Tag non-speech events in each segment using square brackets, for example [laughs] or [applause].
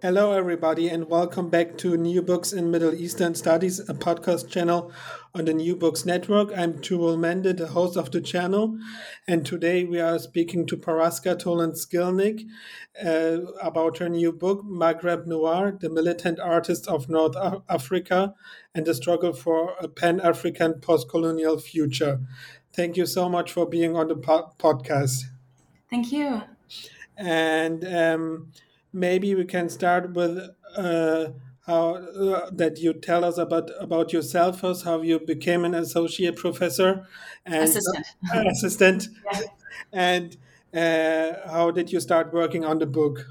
Hello, everybody, and welcome back to New Books in Middle Eastern Studies, a podcast channel on the New Books Network. I'm Tugrul Mende, the host of the channel, and today we are speaking to Paraska Tolan-Szkilnik uh, about her new book, Maghreb Noir The Militant Artists of North Africa and the Struggle for a Pan African Post Colonial Future. Thank you so much for being on the po- podcast. Thank you. And um, maybe we can start with uh, how uh, that you tell us about about yourself first, how you became an associate professor and assistant, uh, [laughs] assistant, yeah. and uh, how did you start working on the book?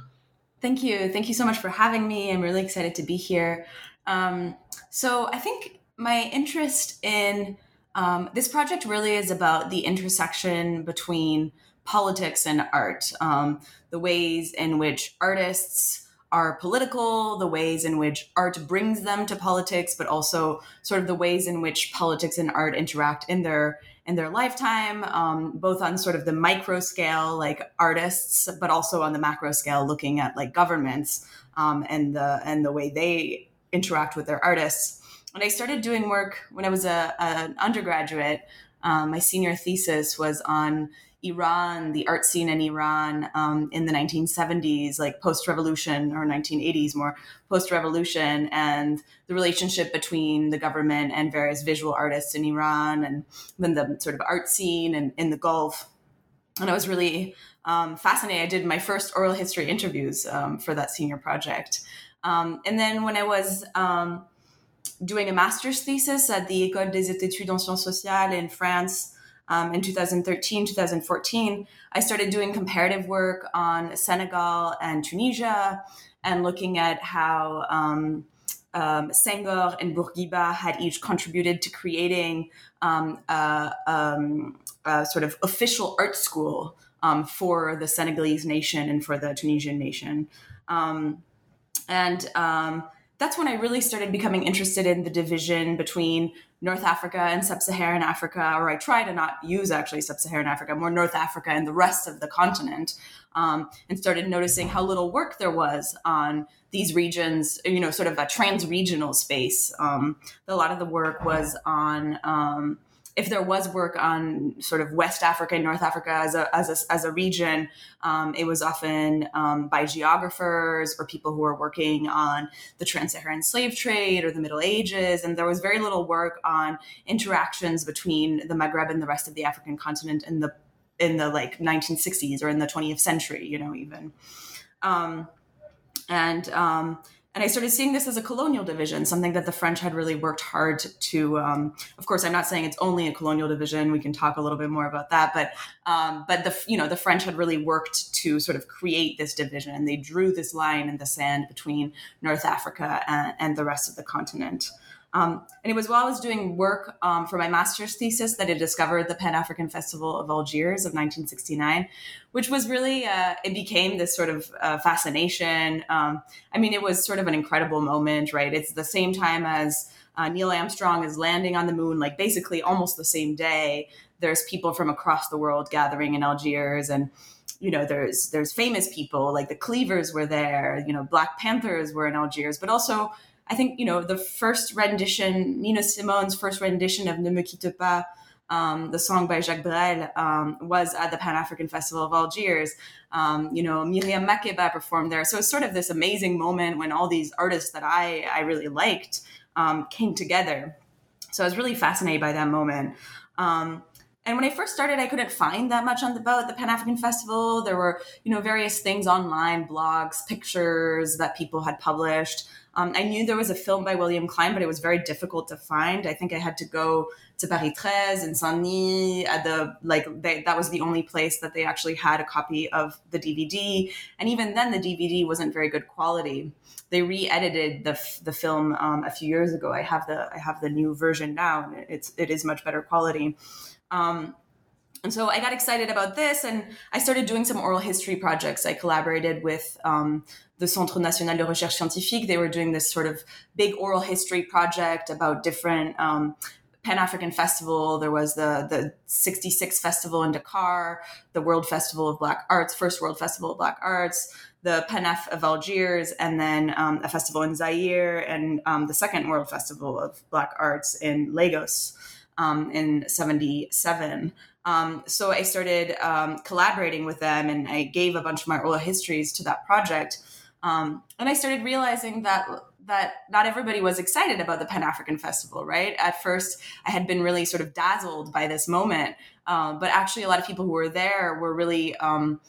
Thank you, thank you so much for having me. I'm really excited to be here. Um, so I think my interest in um, this project really is about the intersection between politics and art, um, the ways in which artists are political, the ways in which art brings them to politics, but also sort of the ways in which politics and art interact in their in their lifetime, um, both on sort of the micro scale, like artists, but also on the macro scale, looking at like governments um, and the and the way they interact with their artists. And I started doing work when I was a, an undergraduate. Um, my senior thesis was on Iran, the art scene in Iran um, in the 1970s, like post revolution or 1980s, more post revolution, and the relationship between the government and various visual artists in Iran, and then the sort of art scene and in the Gulf. And I was really um, fascinated. I did my first oral history interviews um, for that senior project. Um, and then when I was um, doing a master's thesis at the École des études en sciences sociales in France, um, in 2013, 2014, I started doing comparative work on Senegal and Tunisia and looking at how um, um, Senghor and Bourguiba had each contributed to creating um, a, um, a, sort of official art school um, for the Senegalese nation and for the Tunisian nation. and that's when I really started becoming interested in the division between North Africa and Sub Saharan Africa, or I try to not use actually Sub Saharan Africa, more North Africa and the rest of the continent, um, and started noticing how little work there was on these regions, you know, sort of a trans regional space. Um, a lot of the work was on um, if there was work on sort of West Africa and North Africa as a, as a, as a region, um, it was often um, by geographers or people who were working on the trans Saharan slave trade or the Middle Ages. And there was very little work on interactions between the Maghreb and the rest of the African continent in the in the like 1960s or in the 20th century, you know, even. Um, and um, and I started seeing this as a colonial division, something that the French had really worked hard to. Um, of course, I'm not saying it's only a colonial division. We can talk a little bit more about that, but um, but the you know the French had really worked to sort of create this division, and they drew this line in the sand between North Africa and, and the rest of the continent. Um, and it was while I was doing work um, for my master's thesis that I discovered the Pan African Festival of Algiers of 1969, which was really, uh, it became this sort of uh, fascination. Um, I mean, it was sort of an incredible moment, right? It's the same time as uh, Neil Armstrong is landing on the moon, like basically almost the same day. There's people from across the world gathering in Algiers and you know there's there's famous people like the cleavers were there you know black panthers were in algiers but also I think, you know, the first rendition, Nina Simone's first rendition of Ne me quitte pas, um, the song by Jacques Brel um, was at the Pan African Festival of Algiers. Um, you know, Miriam Makeba performed there. So it's sort of this amazing moment when all these artists that I, I really liked um, came together. So I was really fascinated by that moment. Um, and when I first started, I couldn't find that much on the, boat. the Pan African Festival. There were, you know, various things online, blogs, pictures that people had published. Um, I knew there was a film by William Klein, but it was very difficult to find. I think I had to go to Paris 13 and Saint-Denis at the like they, that was the only place that they actually had a copy of the DVD, and even then the DVD wasn't very good quality. They re-edited the the film um, a few years ago. I have the I have the new version now, it's it is much better quality. Um, and so I got excited about this, and I started doing some oral history projects. I collaborated with um, the Centre National de Recherche Scientifique. They were doing this sort of big oral history project about different um, Pan African Festival. There was the the 66 Festival in Dakar, the World Festival of Black Arts, first World Festival of Black Arts, the Panaf of Algiers, and then um, a festival in Zaire, and um, the second World Festival of Black Arts in Lagos um, in 77. Um, so I started um, collaborating with them and I gave a bunch of my oral histories to that project. Um, and I started realizing that that not everybody was excited about the Pan African Festival, right? At first, I had been really sort of dazzled by this moment, um, but actually, a lot of people who were there were really um,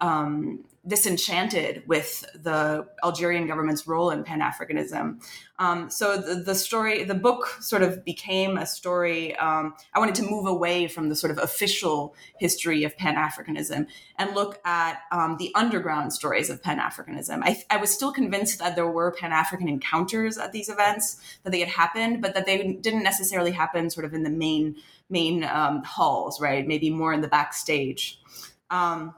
um, disenchanted with the Algerian government's role in Pan Africanism. Um, so the, the, story, the book sort of became a story. Um, I wanted to move away from the sort of official history of Pan Africanism and look at um, the underground stories of Pan Africanism. I, I, was still convinced that there were Pan African encounters at these events, that they had happened, but that they didn't necessarily happen sort of in the main main um, halls, right? Maybe more in the backstage. Um,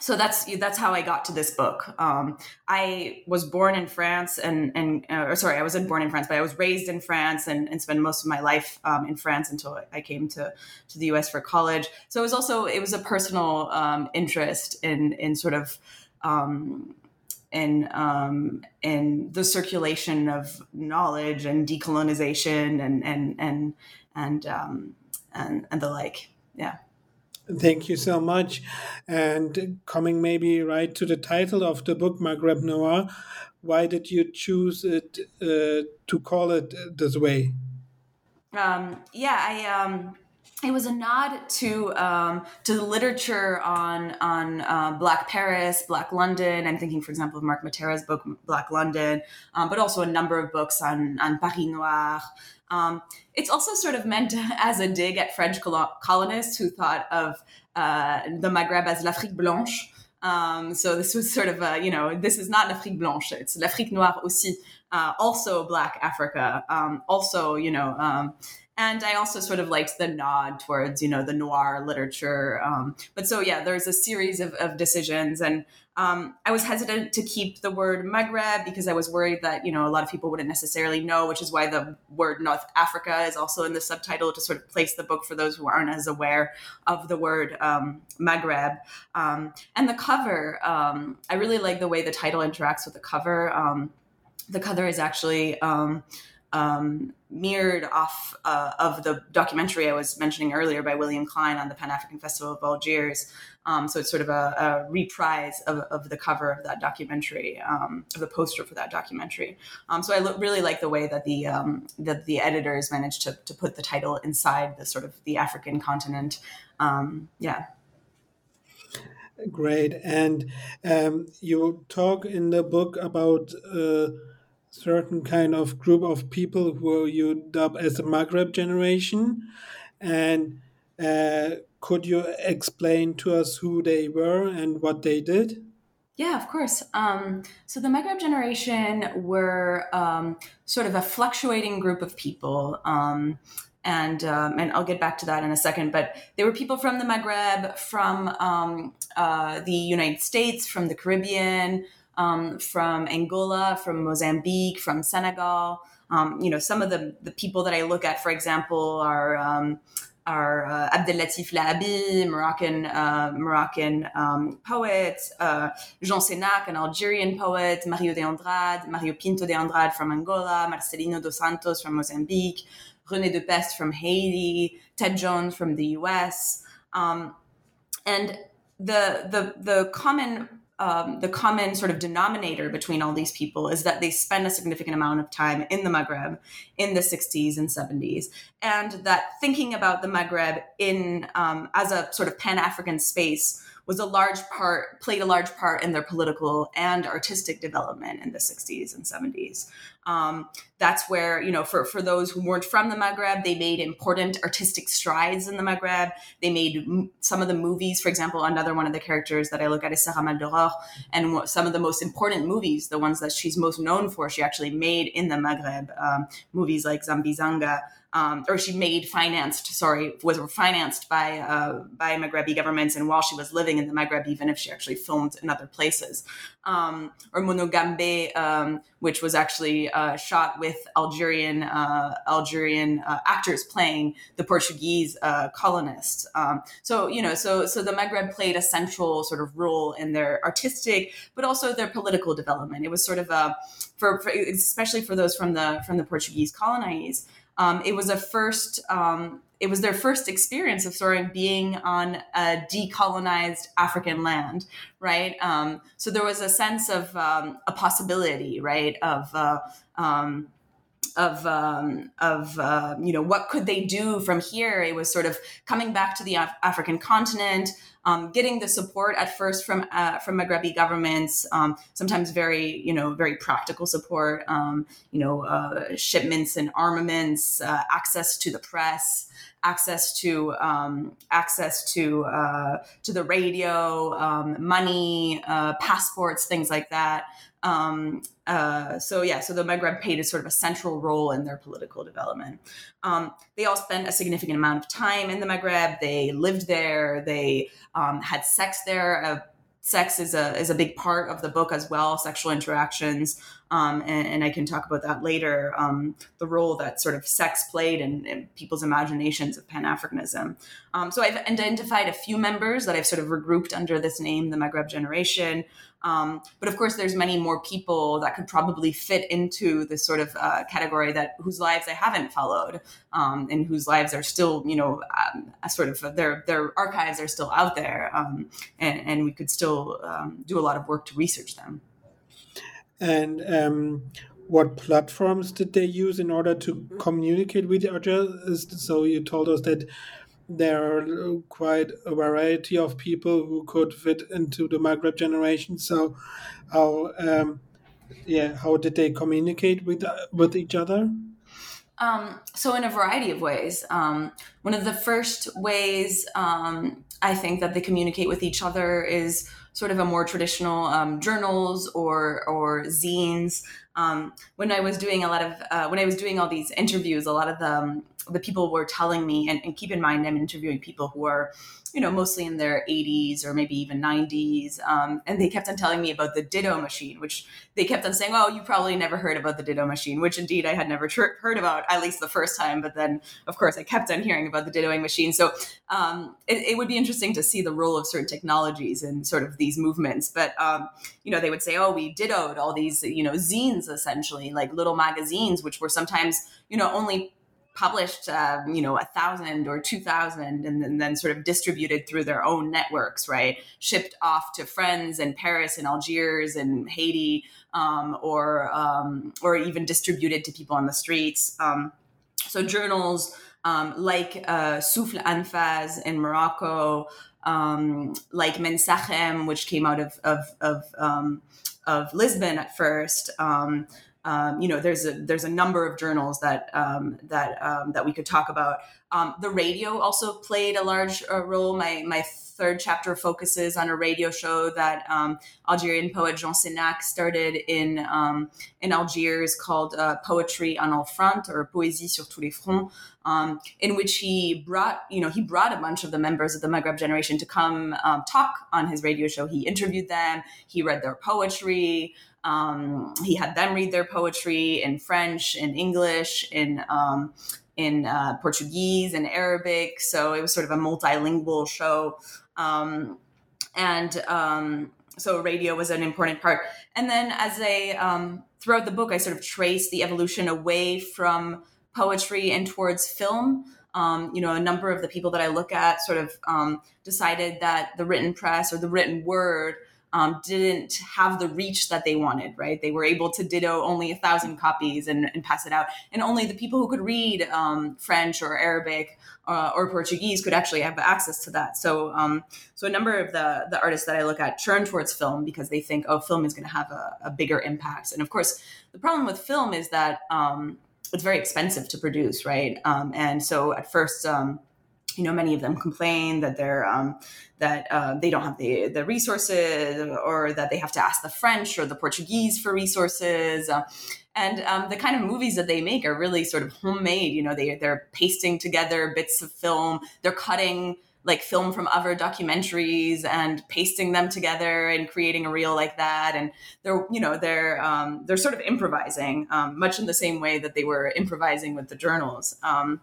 so that's that's how I got to this book. Um, I was born in France, and and uh, sorry, I wasn't born in France, but I was raised in France and, and spent most of my life um, in France until I came to to the U.S. for college. So it was also it was a personal um, interest in in sort of um, in um, in the circulation of knowledge and decolonization and and and and um, and, and the like. Yeah. Thank you so much. And coming maybe right to the title of the book, Maghreb Noir, why did you choose it uh, to call it this way? Um, yeah, I. Um, it was a nod to um, to the literature on on uh, Black Paris, Black London. I'm thinking, for example, of Marc Matera's book Black London, um, but also a number of books on on Paris Noir um, it's also sort of meant [laughs] as a dig at French colonists who thought of uh, the Maghreb as l'Afrique blanche. Um, so this was sort of a, you know, this is not l'Afrique blanche, it's l'Afrique noire aussi, uh, also Black Africa, um, also, you know, um, and I also sort of liked the nod towards, you know, the noir literature. Um, but so, yeah, there's a series of, of decisions. And um, I was hesitant to keep the word Maghreb because I was worried that, you know, a lot of people wouldn't necessarily know, which is why the word North Africa is also in the subtitle to sort of place the book for those who aren't as aware of the word um, Maghreb. Um, and the cover, um, I really like the way the title interacts with the cover. Um, the cover is actually um, mirrored off uh, of the documentary I was mentioning earlier by William Klein on the Pan African Festival of Algiers. Um, so it's sort of a, a reprise of, of, the cover of that documentary, um, of the poster for that documentary. Um, so I lo- really like the way that the um, that the editors managed to, to put the title inside the sort of the African continent. Um, yeah. Great, and you talk in the book about. Uh, certain kind of group of people who you dub as the Maghreb generation. And uh, could you explain to us who they were and what they did? Yeah, of course. Um, so the Maghreb generation were um, sort of a fluctuating group of people. Um, and um, and I'll get back to that in a second. But they were people from the Maghreb, from um, uh, the United States, from the Caribbean, um, from Angola, from Mozambique, from Senegal. Um, you know, some of the, the people that I look at, for example, are um, are uh, Abdellatif Laâbi, Moroccan uh, Moroccan um, poet, uh, Jean Sénac, an Algerian poet, Mario de Andrade, Mario Pinto de Andrade from Angola, Marcelino dos Santos from Mozambique, René Depestre from Haiti, Ted Joans from the U.S. Um, and the the the common um, the common sort of denominator between all these people is that they spend a significant amount of time in the Maghreb in the 60s and 70s, and that thinking about the Maghreb in um, as a sort of Pan African space was a large part played a large part in their political and artistic development in the 60s and 70s um, that's where you know for, for those who weren't from the maghreb they made important artistic strides in the maghreb. They made m- some of the movies for example another one of the characters that i look at is sarah maldoror and w- some of the most important movies the ones that she's most known for she actually made in the maghreb um, movies like Sambizanga um, or she made financed, sorry, was financed by uh, by Maghrebi governments, and while she was living in the Maghreb, even if she actually filmed in other places, um, or Monangambée, um, which was actually uh, shot with Algerian uh, Algerian uh, actors playing the Portuguese uh, colonists. Um, so you know, so so the Maghreb played a central sort of role in their artistic, but also their political development. It was sort of a for, for especially for those from the from the Portuguese colonies um, it was a first um, it was their first experience of sort of being on a decolonized African land, right? Um, so there was a sense of um, a possibility, right, of uh, um, of um, of uh, you know what could they do from here. It was sort of coming back to the Af- African continent, um, getting the support at first from uh, from Maghrebi governments, um, sometimes very you know very practical support, um, you know uh, shipments and armaments, uh, access to the press, access to um, access to uh, to the radio, um, money, uh, passports, things like that. Um, uh, so yeah, so the Maghreb played a sort of a central role in their political development. Um, they all spent a significant amount of time in the Maghreb. They lived there. They um, had sex there. Uh, sex is a is a big part of the book as well. Sexual interactions, um, and, and, I can talk about that later. Um, the role that sort of sex played in, in people's imaginations of Pan Africanism. Um, so I've identified a few members that I've sort of regrouped under this name, the Maghreb generation. Um, but of course, there's many more people that could probably fit into this sort of uh, category that whose lives I haven't followed, um, and whose lives are still, you know, um, sort of their their archives are still out there, um, and, and, we could still um, do a lot of work to research them. And um, what platforms did they use in order to communicate with each other? So you told us that there are quite a variety of people who could fit into the Maghreb generation. So, how um, yeah, how did they communicate with with each other? Um, so, in a variety of ways. Um, one of the first ways um, I think that they communicate with each other is sort of a more traditional um, journals or or zines. Um, when I was doing a lot of uh, when I was doing all these interviews, a lot of the the people were telling me, and, and keep in mind, I'm interviewing people who are, you know, mostly in their 80s or maybe even 90s. Um, and they kept on telling me about the Ditto machine, which they kept on saying, oh, you probably never heard about the Ditto machine, which indeed I had never tr- heard about, at least the first time. But then, of course, I kept on hearing about the Dittoing machine. So um, it, it, would be interesting to see the role of certain technologies in sort of these movements. But, um, you know, they would say, oh, we dittoed all these, you know, zines essentially, like little magazines, which were sometimes, you know, only published, uh, you know, a thousand or two thousand, and, and then sort of distributed through their own networks, right? Shipped off to friends in Paris and Algiers and Haiti, um, or um, or even distributed to people on the streets. Um, so journals um, like uh, Souffle Anfas in Morocco, um, like Mensagem, which came out of of of, um, of Lisbon at first. Um, you know, there's a there's a number of journals that um, that um, that we could talk about. Um, the radio also played a large uh, role. My my third chapter focuses on a radio show that um, Algerian poet Jean Sénac started in um, in Algiers called uh, Poetry on All Front or Poésie sur tous les fronts, in which he brought you know he brought a bunch of the members of the Maghreb generation to come talk on his radio show. He interviewed them, he read their poetry. Um, he had them read their poetry in French, in English, in um, in uh, Portuguese and Arabic. So it was sort of a multilingual show. Um, and um, so radio was an important part. And then as I, um, throughout the book, I sort of trace the evolution away from poetry and towards film. Um, you know, a number of the people that I look at sort of um, decided that the written press or the written word um, didn't have the reach that they wanted, right? They were able to ditto only a thousand copies and, and pass it out. And only the people who could read um, French or Arabic uh, or Portuguese could actually have access to that. So, um, so a number of the, the artists that I look at turn towards film because they think, oh, film is going to have a, a, bigger impact. And of course, the problem with film is that um, it's very expensive to produce, right? Um, and so at first, um, you know, many of them complain that they're um, that uh, they don't have the the resources, or that they have to ask the French or the Portuguese for resources. Uh, and um, the kind of movies that they make are really sort of homemade. You know, they they're pasting together bits of film. They're cutting like film from other documentaries and pasting them together and creating a reel like that and they're you know they're um, they're sort of improvising um, much in the same way that they were improvising with the journals um,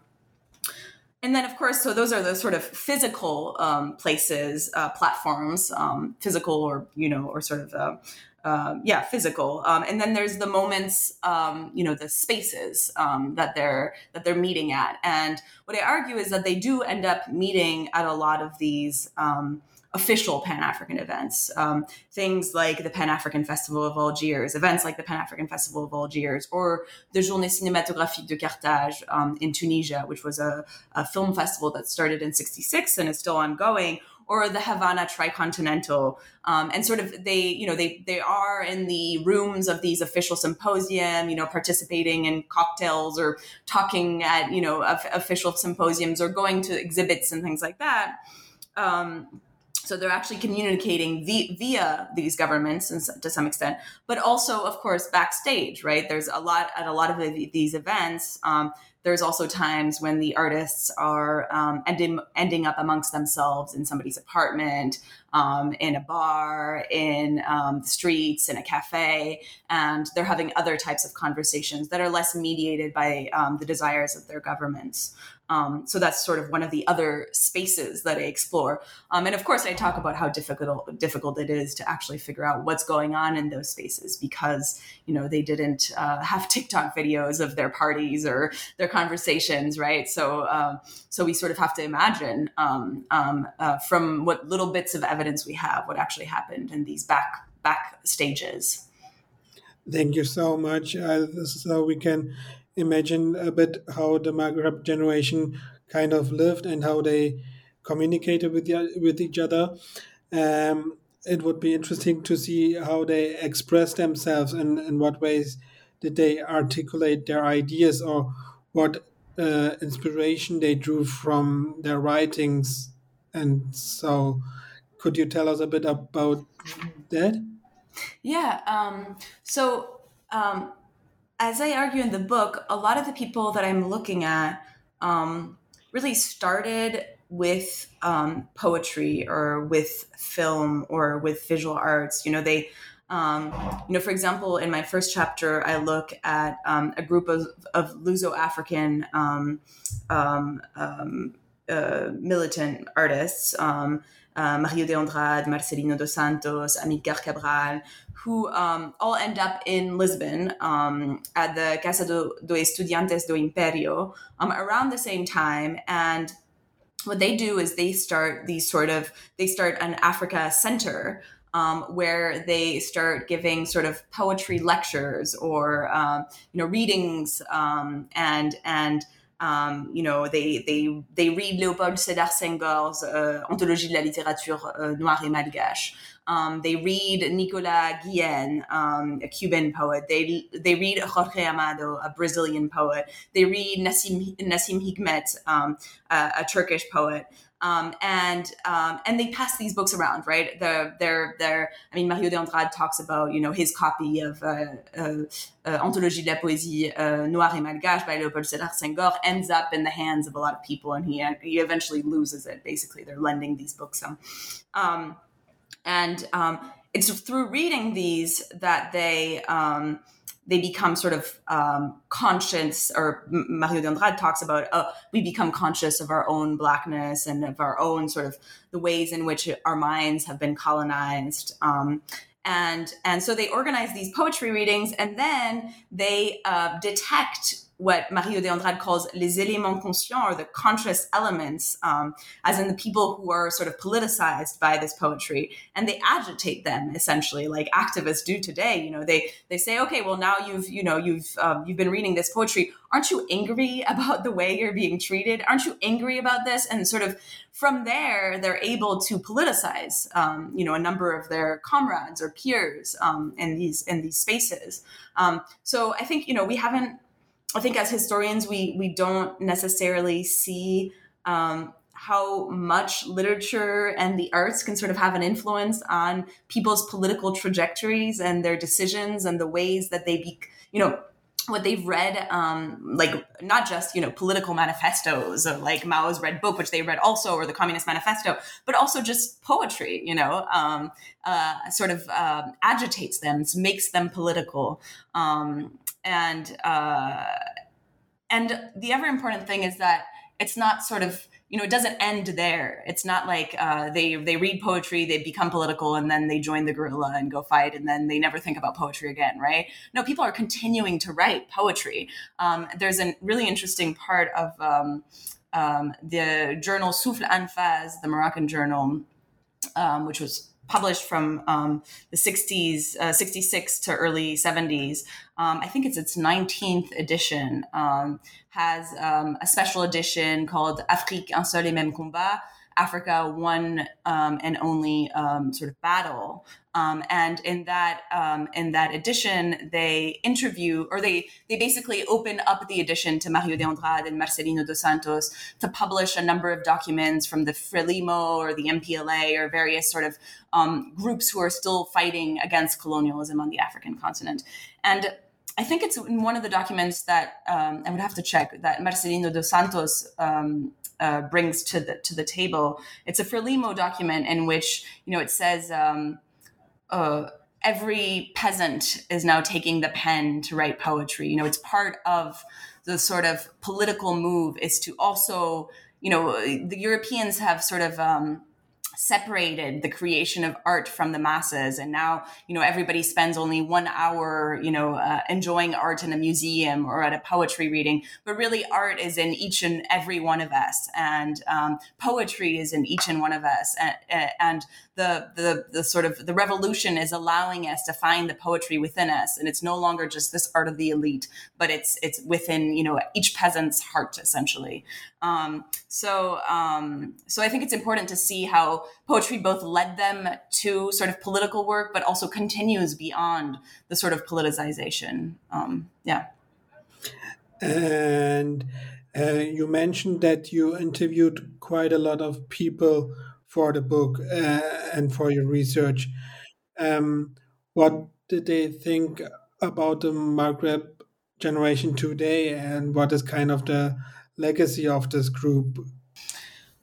and then of course so those are the sort of physical um, places uh, platforms um, physical or you know or sort of uh, uh, yeah physical. Um, and then there's the moments um, you know the spaces um, that they're that they're meeting at. And what i argue is that they do end up meeting at a lot of these um, official Pan African events. Um, things like the Pan African Festival of Algiers, events like the Pan African Festival of Algiers, or the Journées Cinématographiques de Carthage um, in Tunisia, which was a, a film festival that started in 66 and is still ongoing or the Havana Tricontinental, um, and sort of they, you know, they they are in the rooms of these official symposium, you know, participating in cocktails or talking at you know official symposiums or going to exhibits and things like that. Um, so they're actually communicating via these governments and to some extent, but also, of course, backstage. Right? There's a lot at a lot of these events. Um, there's also times when the artists are um, ending ending up amongst themselves in somebody's apartment, um, in a bar, in um, the streets, in a cafe, and they're having other types of conversations that are less mediated by um, the desires of their governments. Um, so that's sort of one of the other spaces that I explore. Um, and of course, I talk about how difficult difficult it is to actually figure out what's going on in those spaces because you know they didn't uh, have [laughs] TikTok videos of their parties or their conversations, right? So um, so we sort of have to imagine um, um, uh, from what little bits of evidence we have what actually happened in these back back stages. Thank you so much. Uh, so we can imagine a bit how the Maghreb generation kind of lived and how they communicated with the, with each other. Um, it would be interesting to see how they express themselves and in what ways did they articulate their ideas or what uh, inspiration they drew from their writings. And so, could you tell us a bit about that? Yeah. Um, so, um, as I argue in the book, a lot of the people that I'm looking at um, really started with um, poetry or with film or with visual arts. You know, they, um, you know, for example, in my first chapter, I look at um, a group of, of Luso-African um, um, uh, militant artists. Uh, Mario de Andrade, Marcelino dos Santos, Amílcar Cabral, who um, all end up in Lisbon um, at the Casa do, do Estudiantes do Imperio um, around the same time. And what they do is they start these sort of, they start an Africa center um, where they start giving sort of poetry lectures or, um, you know, readings um, and, and, um, you know, they they they read Léopold Sédar Senghor's uh, Anthologie de la littérature uh, noire et malgache. Um, they read Nicolas Guillen, um, a Cuban poet. They they read Jorge Amado, a Brazilian poet. They read Nazim Nazim Hikmet, um, a, a, Turkish poet. Um, and um, and they pass these books around, right? They're, they're, they're, I mean, Mario de Andrade talks about, you know, his copy of uh, uh, uh, Anthologie de la Poésie uh, Noire et Malgache by Léopold Sédar Senghor ends up in the hands of a lot of people, and he he eventually loses it. Basically, they're lending these books. Um, and um, it's through reading these that they um, they become sort of um, conscious, or Mario de Andrade talks about, uh, we become conscious of our own blackness and of our own sort of the ways in which our minds have been colonized. Um, and, and so they organize these poetry readings and then they uh, detect what Mario de Andrade calls les éléments conscients or the conscious elements, um, as in the people who are sort of politicized by this poetry, and they agitate them essentially, like activists do today. You know, they they say, okay, well now you've you know you've um, you've been reading this poetry. Aren't you angry [laughs] about the way you're being treated? Aren't you angry about this? And sort of from there, they're able to politicize, um, you know, a number of their comrades or peers um, in these in these spaces. Um, so I think you know we haven't I think as historians, we we don't necessarily see um, how much literature and the arts can sort of have an influence on people's political trajectories and their decisions and the ways that they be, you know, what they've read, um, like not just you know political manifestos like Mao's Red Book, which they read also, or the Communist Manifesto, but also just poetry. You know, um, uh, sort of uh, agitates them, makes them political. Um, and uh, and the ever important thing is that it's not sort of you know it doesn't end there. It's not like uh, they they read poetry they become political and then they join the guerrilla and go fight and then they never think about poetry again right? No people are continuing to write poetry. Um, there's a really interesting part of um, um, the journal Souffle Anfas the moroccan journal um, which was published from um, the 60s, uh, 66 to early 70s. Um, I think it's its 19th edition, um, has um, a special edition called Afrique, un seul et même combat, Africa, one um, and only um, sort of battle. Um, and in that um, in that edition, they interview or they they basically open up the edition to Mario de Andrade and Marcelino dos Santos to publish a number of documents from the Frelimo or the MPLA or various sort of um, groups who are still fighting against colonialism on the African continent. And I think it's in one of the documents that um, I would have to check that Marcelino dos Santos um, uh, brings to the to the table. It's a Frelimo document in which you know it says um, uh, every peasant is now taking the pen to write poetry. You know, it's part of the sort of political move is to also you know the Europeans have sort of um, separated the creation of art from the masses. And now you know everybody spends only one hour you know uh, enjoying art in a museum or at a poetry reading. But really art is in each and every one of us. And um, poetry is in each and one of us. And, and the, the the sort of the revolution is allowing us to find the poetry within us and it's no longer just this art of the elite but it's it's within you know each peasant's heart essentially. Um, so um, so i think it's important to see how poetry both led them to sort of political work but also continues beyond the sort of politicization. Um, yeah. And uh, you mentioned that you interviewed quite a lot of people for the book uh, and for your research. Um, what did they think about the Maghreb generation today, and what is kind of the legacy of this group?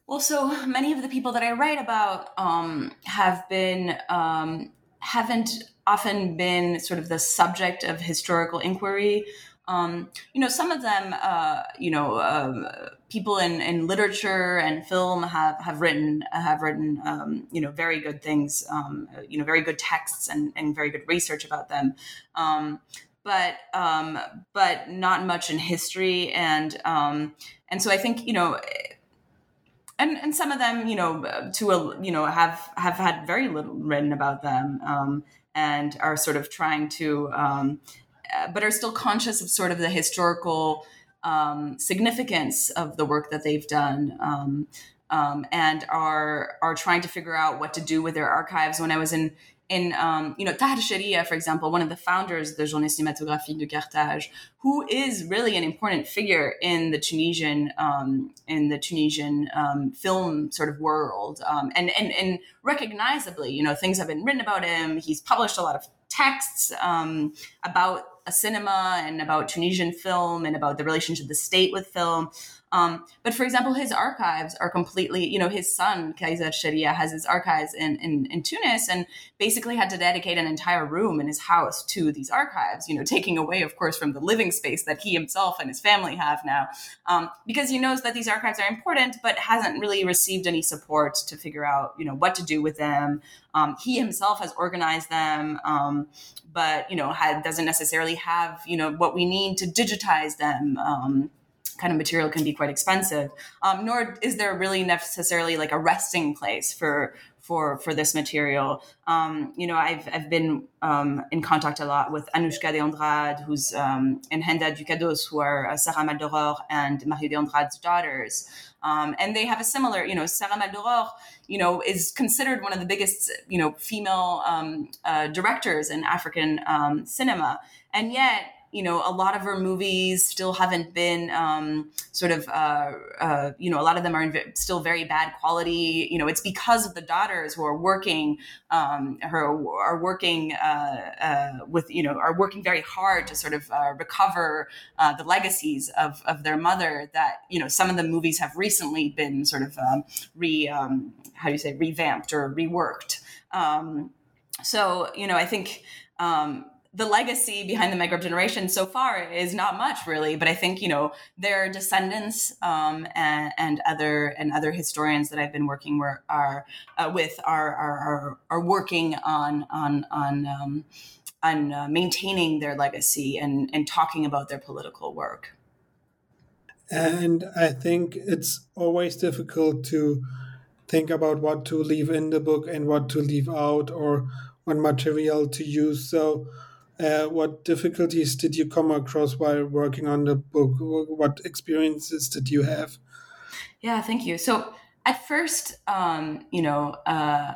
Well, so many of the people that I write about um, have been um, haven't often been sort of the subject of historical inquiry. Um, you know, some of them, uh, you know, uh, people in, in literature and film have, have written have written, um, you know, very good things, um, you know, very good texts and, and very good research about them. Um, but um, but not much in history, and um, and so I think you know and and some of them you know to a you know have have had very little written about them um, and are sort of trying to um, but are still conscious of sort of the historical um, significance of the work that they've done. Um, um, and are are trying to figure out what to do with their archives. When I was in in um, you know Tahar Cheriaa, for example, one of the founders of the Journées Cinématographiques de Carthage, who is really an important figure in the Tunisian um, in the Tunisian um, film sort of world, um, and and and recognizably, you know, things have been written about him. He's published a lot of texts um, about a cinema and about Tunisian film and about the relationship of the state with film. Um, but for example, his archives are completely, you know, his son, Kaiser Cheriaa, has his archives in, in, in, Tunis and basically had to dedicate an entire room in his house to these archives, you know, [laughs] taking away, of course, from the living space that he himself and his family have now. Um, because he knows that these archives are important, but hasn't really received any support to figure out, you know, what to do with them. Um, he himself has organized them, um, but, you know, had, doesn't necessarily have you know what we need to digitize them. Kind of material can be quite expensive. Um, nor is there really necessarily like a resting place for for for this material. Um, you know, I've I've been um, in contact a lot with Annouchka de Andrade, who's um, and Henda Ducados, who are uh, Sarah Maldoror and Marie de Andrade's daughters. Um, and they have a similar, you know, Sarah Maldoror, you know, is considered one of the biggest, you know, female um, uh, directors in African um, cinema, and yet you know, a lot of her movies still haven't been um, sort of, uh, uh, you know, a lot of them are still very bad quality. You know, it's because of the daughters who are working, um, her are working uh, uh with, you know, are working very hard to sort of uh, recover uh, the legacies of, of their mother. That you know, some of the movies have recently been sort of um, re, um, how do you say, revamped or reworked. Um, so you know, I think. Um, the legacy behind the Maghreb generation so far is not much really, but I think you know their descendants um, and, and, other and other historians that I've been working were, are uh, with are, are, are are working on on on um, on uh, maintaining their legacy and and talking about their political work. And I think it's always difficult to think about what to leave in the book and what to leave out or what material to use. So uh, what difficulties did you come across while working on the book? What experiences did you have? Yeah, thank you. So at first, um, you know, uh,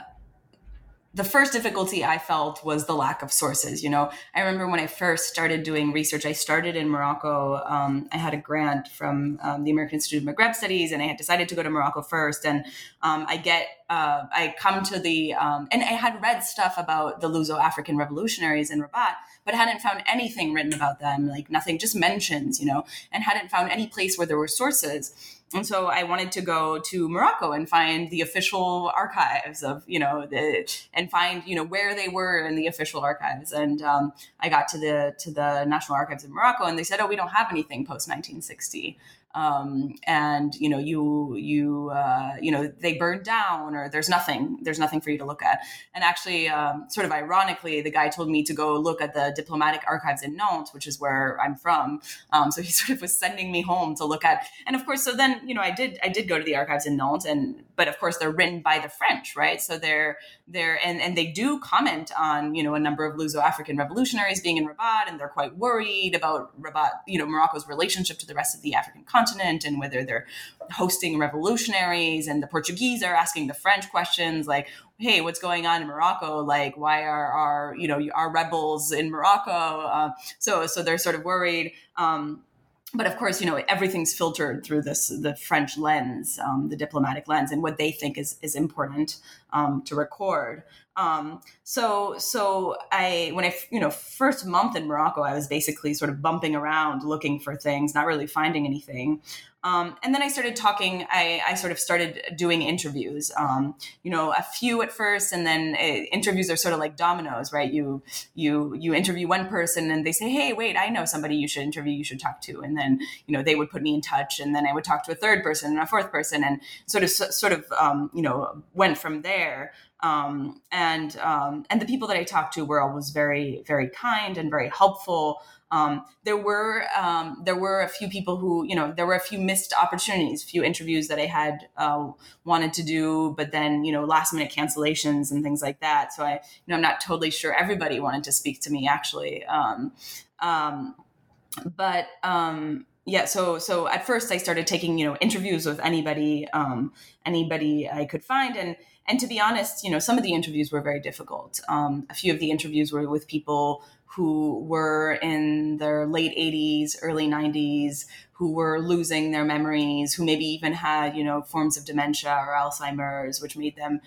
the first difficulty I felt was the lack of sources. You know, I remember when I first started doing research, I started in Morocco. Um, I had a grant from um, the American Institute of Maghreb Studies, and I had decided to go to Morocco first. And um, I get, uh, I come to the, um, and I had read stuff about the Luso African revolutionaries in Rabat, but hadn't found anything written about them, like nothing, just mentions, you know, and hadn't found any place where there were sources and so I wanted to go to Morocco and find the official archives of you know the and find you know where they were in the official archives. And um, I got to the to the National Archives of Morocco, and they said, "Oh, we don't have anything post 1960." Um, and you know you you uh, you know they burned down or there's nothing there's nothing for you to look at. And actually um, sort of ironically the guy told me to go look at the diplomatic archives in nantes which is where i'm from. Um, so he [laughs] sort of was sending me home to look at. And of course so then you know i did i did go to the archives in nantes and but of course they're written by the french right? So they're they're and, and they do comment on you know a number of luso-african revolutionaries being in rabat and they're quite worried about rabat you know morocco's relationship to the rest of the african continent continent and whether they're hosting revolutionaries and the Portuguese are asking the French questions like, hey, what's going on in Morocco? Like, why are our, you know, our rebels in Morocco? Uh, so, so they're sort of worried. Um, but of course, you know everything's filtered through this the French lens, um, the diplomatic lens, and what they think is is important um, to record. Um, so so I when I you know first month in Morocco, I was basically sort of bumping around looking for things, not really finding anything. Um, and then I started talking. I, I sort of started doing interviews. Um, you know, a few at first, and then uh, interviews are sort of like dominoes, right? You you you interview one person, and they say, "Hey, wait, I know somebody you should interview. You should talk to." And then you know they would put me in touch, and then I would talk to a third person and a fourth person, and sort of sort of um, you know went from there um, and um, and the people that I talked to were always very very kind and very helpful. Um, there were um, there were a few people who you know there were a few missed opportunities, a few interviews that I had uh, wanted to do, but then you know last minute cancellations and things like that. So I you know I'm not totally sure everybody wanted to speak to me actually, um, um, but yeah so so at first i started taking you know interviews with anybody um, anybody i could find and and to be honest, you know, some of the interviews were very difficult. Um, a few of the interviews were with people who were in their late 80s, early 90s, who were losing their memories, who maybe even had, you know, forms of dementia or Alzheimer's, which made them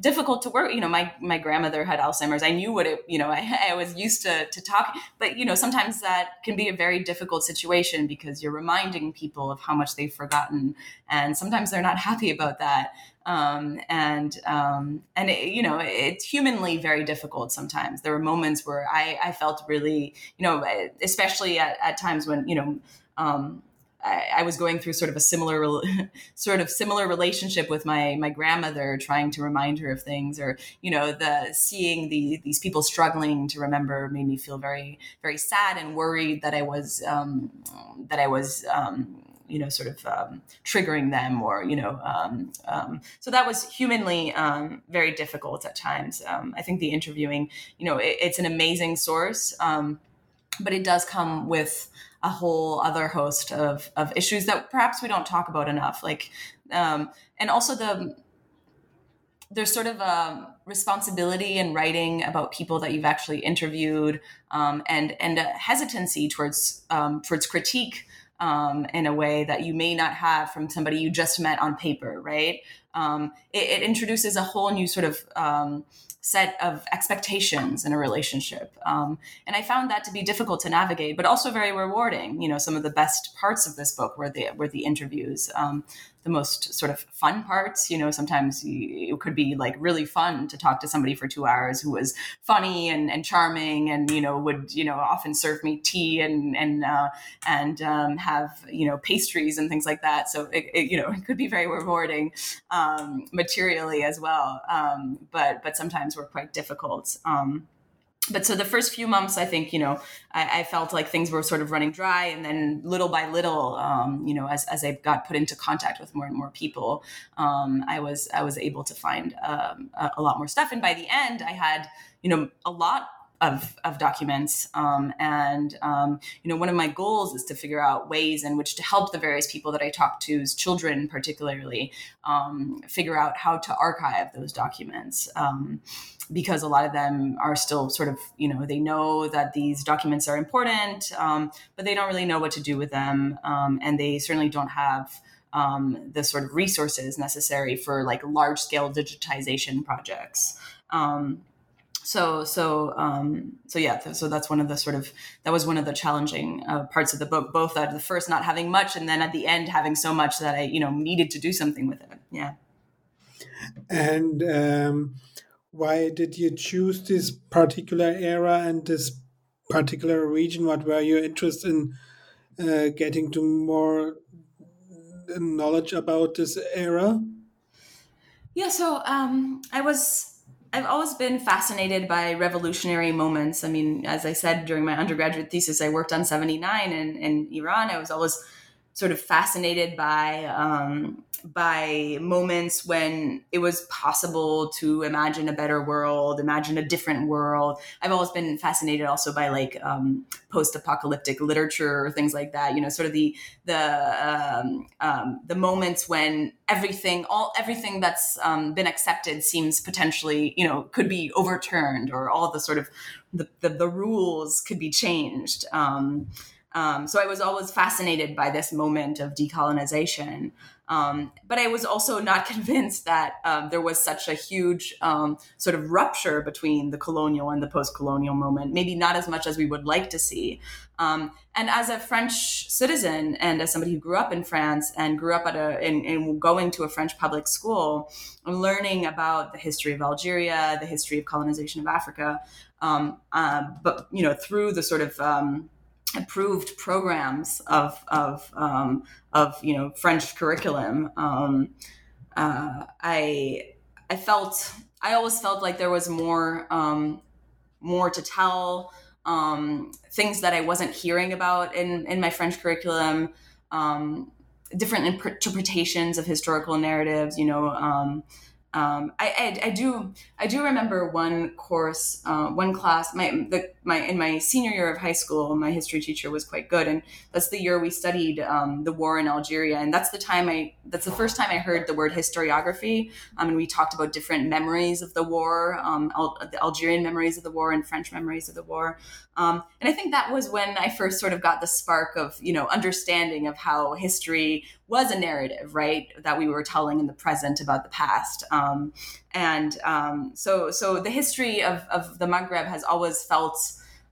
difficult to work. You know, my my grandmother had Alzheimer's. I knew what it, you know, I, [laughs] I was used to to talk, but you know, sometimes that can be a very difficult situation because you're reminding people of how much they've forgotten, and sometimes they're not happy about that. Um, and um, and it, you know, it's humanly very difficult sometimes. There were moments where I I felt really, you know, especially at, at times when you know. Um, I, was going through sort of a similar [laughs] sort of similar relationship with my my grandmother trying to remind her of things or you know the seeing the these people struggling to remember made me feel very very sad and worried that I was um, that I was um, you know sort of um, triggering them or you know um, um, so that was humanly um, very difficult at times. Um, i think the interviewing you know it, it's an amazing source um, but it does come with a whole other host of, of issues that perhaps we don't talk about enough like and also the there's sort of a responsibility in writing about people that you've actually interviewed um, and and a hesitancy towards um, towards critique um, in a way that you may not have from somebody you just met on paper, right? Um, it, it, introduces a whole new sort of um, set of expectations in a relationship. Um, and I found that to be difficult to navigate, but also very rewarding. You know, some of the best parts of this book were the were the interviews. Um, the most sort of fun parts. You know, sometimes you, it could be like really fun to talk to somebody for two hours who was funny and, and charming, and you know would you know often serve me tea and and uh, and um, have you know pastries and things like that. So it, it you know [laughs] it could be very rewarding um, materially as well. Um, but but sometimes were quite difficult. Um, but so the first few months, I think, you know, I, I, felt like things were sort of running dry. And then little by little, um, you know, as, as I got put into contact with more and more people, um, I was, I was able to find um, a, a, lot more stuff. And by the end, I had, you know, a lot of, of documents. Um, and, um, you know, one of my goals is to figure out ways in which to help the various people that I talk to's children particularly, um, figure out how to archive those documents. Um, because a lot of them are still sort of, you know, they know that these documents are important, um, but they don't really know what to do with them. Um, and they certainly don't have the sort of resources necessary for like large scale digitization projects. Um, so so um, so yeah so that's one of the sort of that was one of the challenging uh, parts of the book both at the first not having much and then at the end having so much that i you know needed to do something with it. Yeah. And um, why did you choose this particular era and this particular region? What were your interests in uh, getting to more knowledge about this era? Yeah so um, i was I've always been fascinated by revolutionary moments. I mean, as I said during my undergraduate thesis, I worked on 79 in, in Iran. I was always sort of fascinated by um, by moments when it was possible to imagine a better world, imagine a different world. I've always been fascinated also by like um, post-apocalyptic literature or things like that. You know, sort of the the um, um, the moments when everything, all everything that's um, been accepted seems potentially, you know, could be overturned, or all the sort of the the, the rules could be changed. Um, so I was always fascinated by this moment of decolonization. Um, but I was also not [laughs] convinced that um, there was such a huge um, sort of rupture between the colonial and the post colonial moment, maybe not as much as we would like to see. Um, and as a French citizen and as somebody who grew up in France and grew up at a, in, in going to a French public school, learning about the history of Algeria, the history of colonization of Africa, um, uh, but, you know, through the sort of approved programs of of um, of you know French curriculum. Um, uh, I I felt I always felt like there was more um, more to tell, um, things that I wasn't hearing about in in my French curriculum, um, different interpretations of historical narratives. You know um, I, I, I, do I do remember one course, uh, one class. My the, my in my senior year of high school, my history teacher was quite good, and that's the year we studied um, the war in Algeria, and that's the time I that's the first time I heard the word historiography. Um, and we talked about different memories of the war, um, Al- the Algerian memories of the war and French memories of the war. Um, and I think that was when I first sort of got the spark of, you know, understanding of how history was a narrative, right, that we were telling in the present about the past. Um, and um, so, so the history of, of the Maghreb has always felt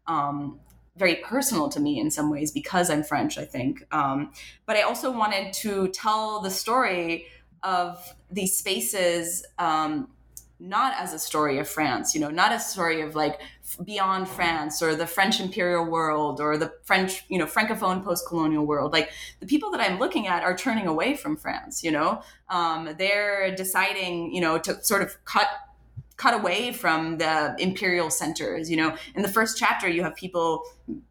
um, very personal to me in some ways because I'm French, I think. Um, but I also wanted to tell the story of these spaces um, not as a story of France, you know, not a story of like beyond France or the French imperial world or the French, you know, francophone post-colonial world. Like the people that I'm looking at are turning away from France, you know, um, they're deciding, you know, to sort of cut cut away from the imperial centers. You know, in the first chapter, you have people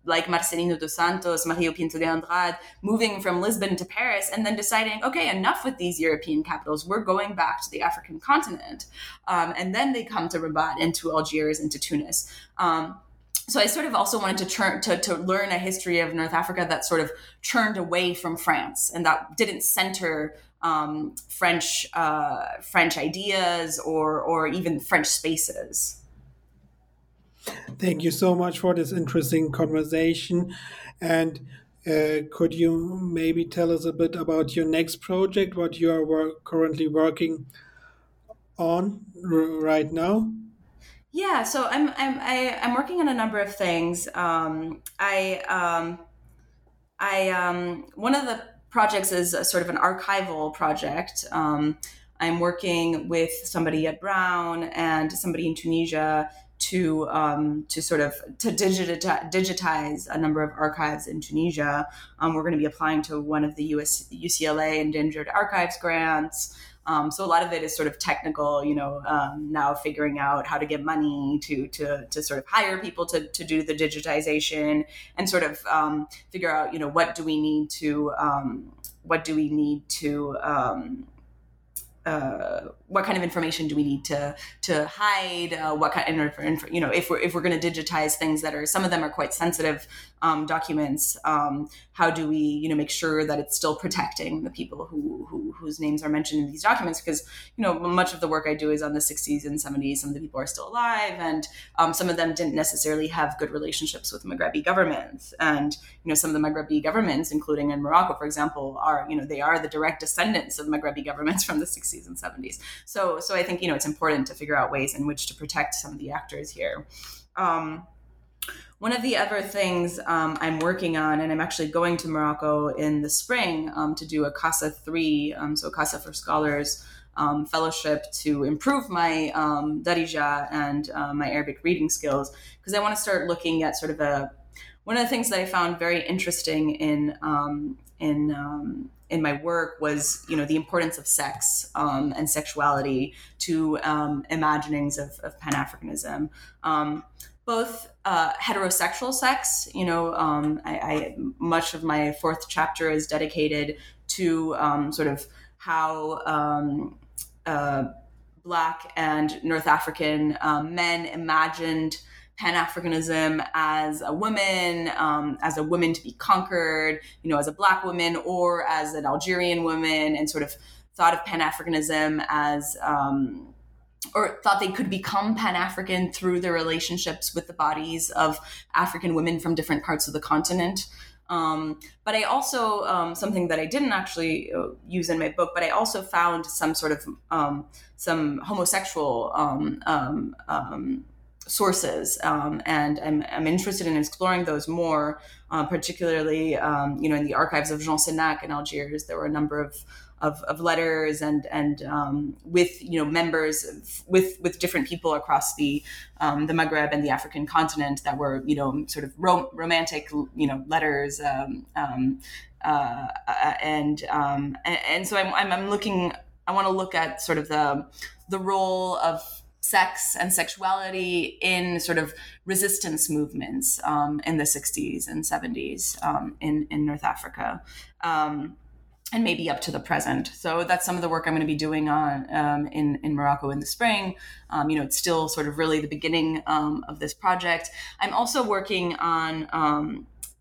like Marcelino dos Santos, Mario Pinto de Andrade, moving from Lisbon to Paris, and then deciding, okay, enough with these European capitals. We're going back to the African continent, um, and then they come to Rabat and to Algiers and to Tunis. Um, so I sort of also wanted to turn to, to learn a history of North Africa that sort of turned away from France and that didn't center um, French uh, French ideas or or even French spaces. Thank you so much for this interesting conversation, and uh, could you maybe tell us a bit about your next project, what you are work currently working on right now? Yeah, so I'm I'm I, am i am working on a number of things. Um, I um, I um, one of the projects is a, sort of an archival project. Um, I'm working with somebody at Brown and somebody in Tunisia to um, to sort of to digitize, digitize a number of archives in Tunisia. Um, we're going to be applying to one of the US UCLA Endangered Archives grants. Um, so a lot of it is sort of technical, you know, um, now figuring out how to get money to to to sort of hire people to to do the digitization and sort of um, figure out, you know, what do we need to um, what do we need to um, uh, what kind of information do we need to to hide? Uh, what kind of you know if we're if we're going to digitize things that are some of them are quite sensitive um, documents, um, how do we you know make sure that it's still protecting the people who, who whose names are mentioned in these documents? Because you know much of the work I do is on the 60s and 70s. Some of the people are still alive, and um, some of them didn't necessarily have good relationships with Maghrebi governments. And you know some of the Maghrebi governments, including in Morocco, for example, are you know they are the direct descendants of Maghrebi governments [laughs] from the 60s 60s and 70s. So so I think you know it's important to figure out ways in which to protect some of the actors here. Um, one of the other things um, I'm working on, and I'm actually going to Morocco in the spring um, to do a CASA 3, um, so CASA for Scholars um, fellowship to improve my um, Darija and uh, my Arabic reading skills, because I want to start looking at sort of a one of the things that I found very interesting in um, in in my work was you know the importance of sex um, and sexuality to um, imaginings of, of Pan Africanism. Um, both uh, heterosexual sex, you know, um, I, I, much of my fourth chapter is dedicated to um, sort of how um, uh, Black and North African men imagined Pan Africanism as a woman, um, as a woman to be conquered, you know, as a black woman or as an Algerian woman, and sort of thought of Pan Africanism as, um, or thought they could become Pan African through their relationships with the bodies of African women from different parts of the continent. Um, but I also, um, something that I didn't actually uh, use in my book, but I also found some sort of um, some homosexual um, sources, um, and I'm, I'm interested in exploring those more. Uh, particularly, um, you know, in the archives of Jean Sénac in Algiers, there were a number of of, of letters and and um, with you know members of, with with different people across the um, the Maghreb and the African continent that were you know sort of rom- romantic you know letters um, um, uh, and, and and so I'm, I'm, I'm looking I want to look at sort of the the role of sex and sexuality in sort of resistance movements um, in the 60s and 70s um, in, in North Africa. Um, and maybe up to the present. So that's some of the work I'm going to be doing on um, in in Morocco in the spring. Um, you know, it's still sort of really the beginning um, of this project. I'm also working on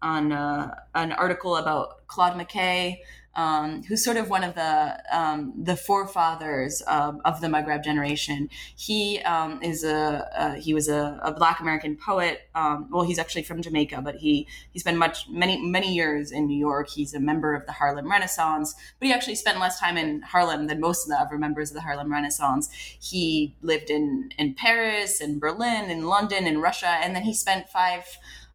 on uh, an article about Claude McKay, um, who's sort of one of the um, the forefathers of, of, the Maghreb generation. He um, is a, he was a, a Black American poet. Um, well, he's actually from Jamaica, but he he spent much many many years in New York. He's a member of the Harlem Renaissance, but he actually spent less time in Harlem than most of the other members of the Harlem Renaissance. He lived in in Paris, in Berlin, in London, in Russia, and then he spent five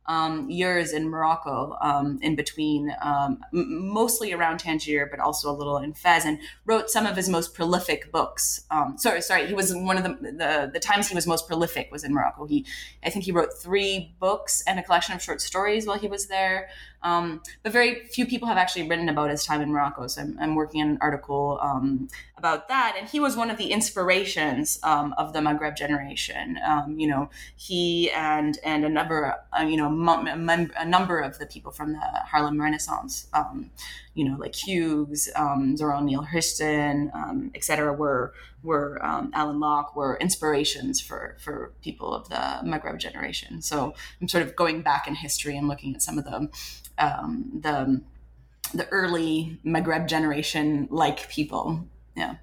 um, years in Morocco, um, in between, um, mostly around Tangier, but also a little in Fez, and wrote some of his most prolific books. Um, sorry, sorry, he was one of the, the, the times he was most prolific was in Morocco. He, I think, he wrote three books and a collection of short stories while he was there. Um, but very few people have actually written about his time in Morocco. So I'm, I'm working on an article um, about that. And he was one of the inspirations um, of the Maghreb generation. Um, you know, he and and a number, uh, you know, a number of the people from the Harlem Renaissance, um, you know, like Hughes, um, Zora Neale Hurston, um, et cetera, were were um, Alain Locke were inspirations for for people of the Maghreb generation. So I'm sort of going back in history and looking at some of the um, the the early Maghreb generation like people. Yeah.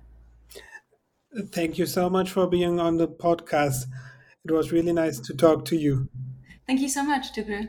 Thank you so much for being on the podcast. It was really nice to talk to you. Thank you so much, Tugrul.